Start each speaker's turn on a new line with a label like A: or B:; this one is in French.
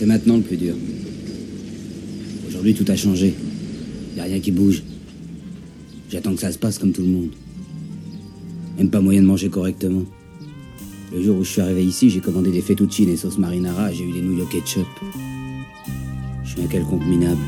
A: C'est maintenant le plus dur. Aujourd'hui, tout a changé. Y a rien qui bouge. J'attends que ça se passe comme tout le monde. Même pas moyen de manger correctement. Le jour où je suis arrivé ici, j'ai commandé des fettuccine et sauce marinara, j'ai eu des nouilles au ketchup. Je suis un quelconque minable.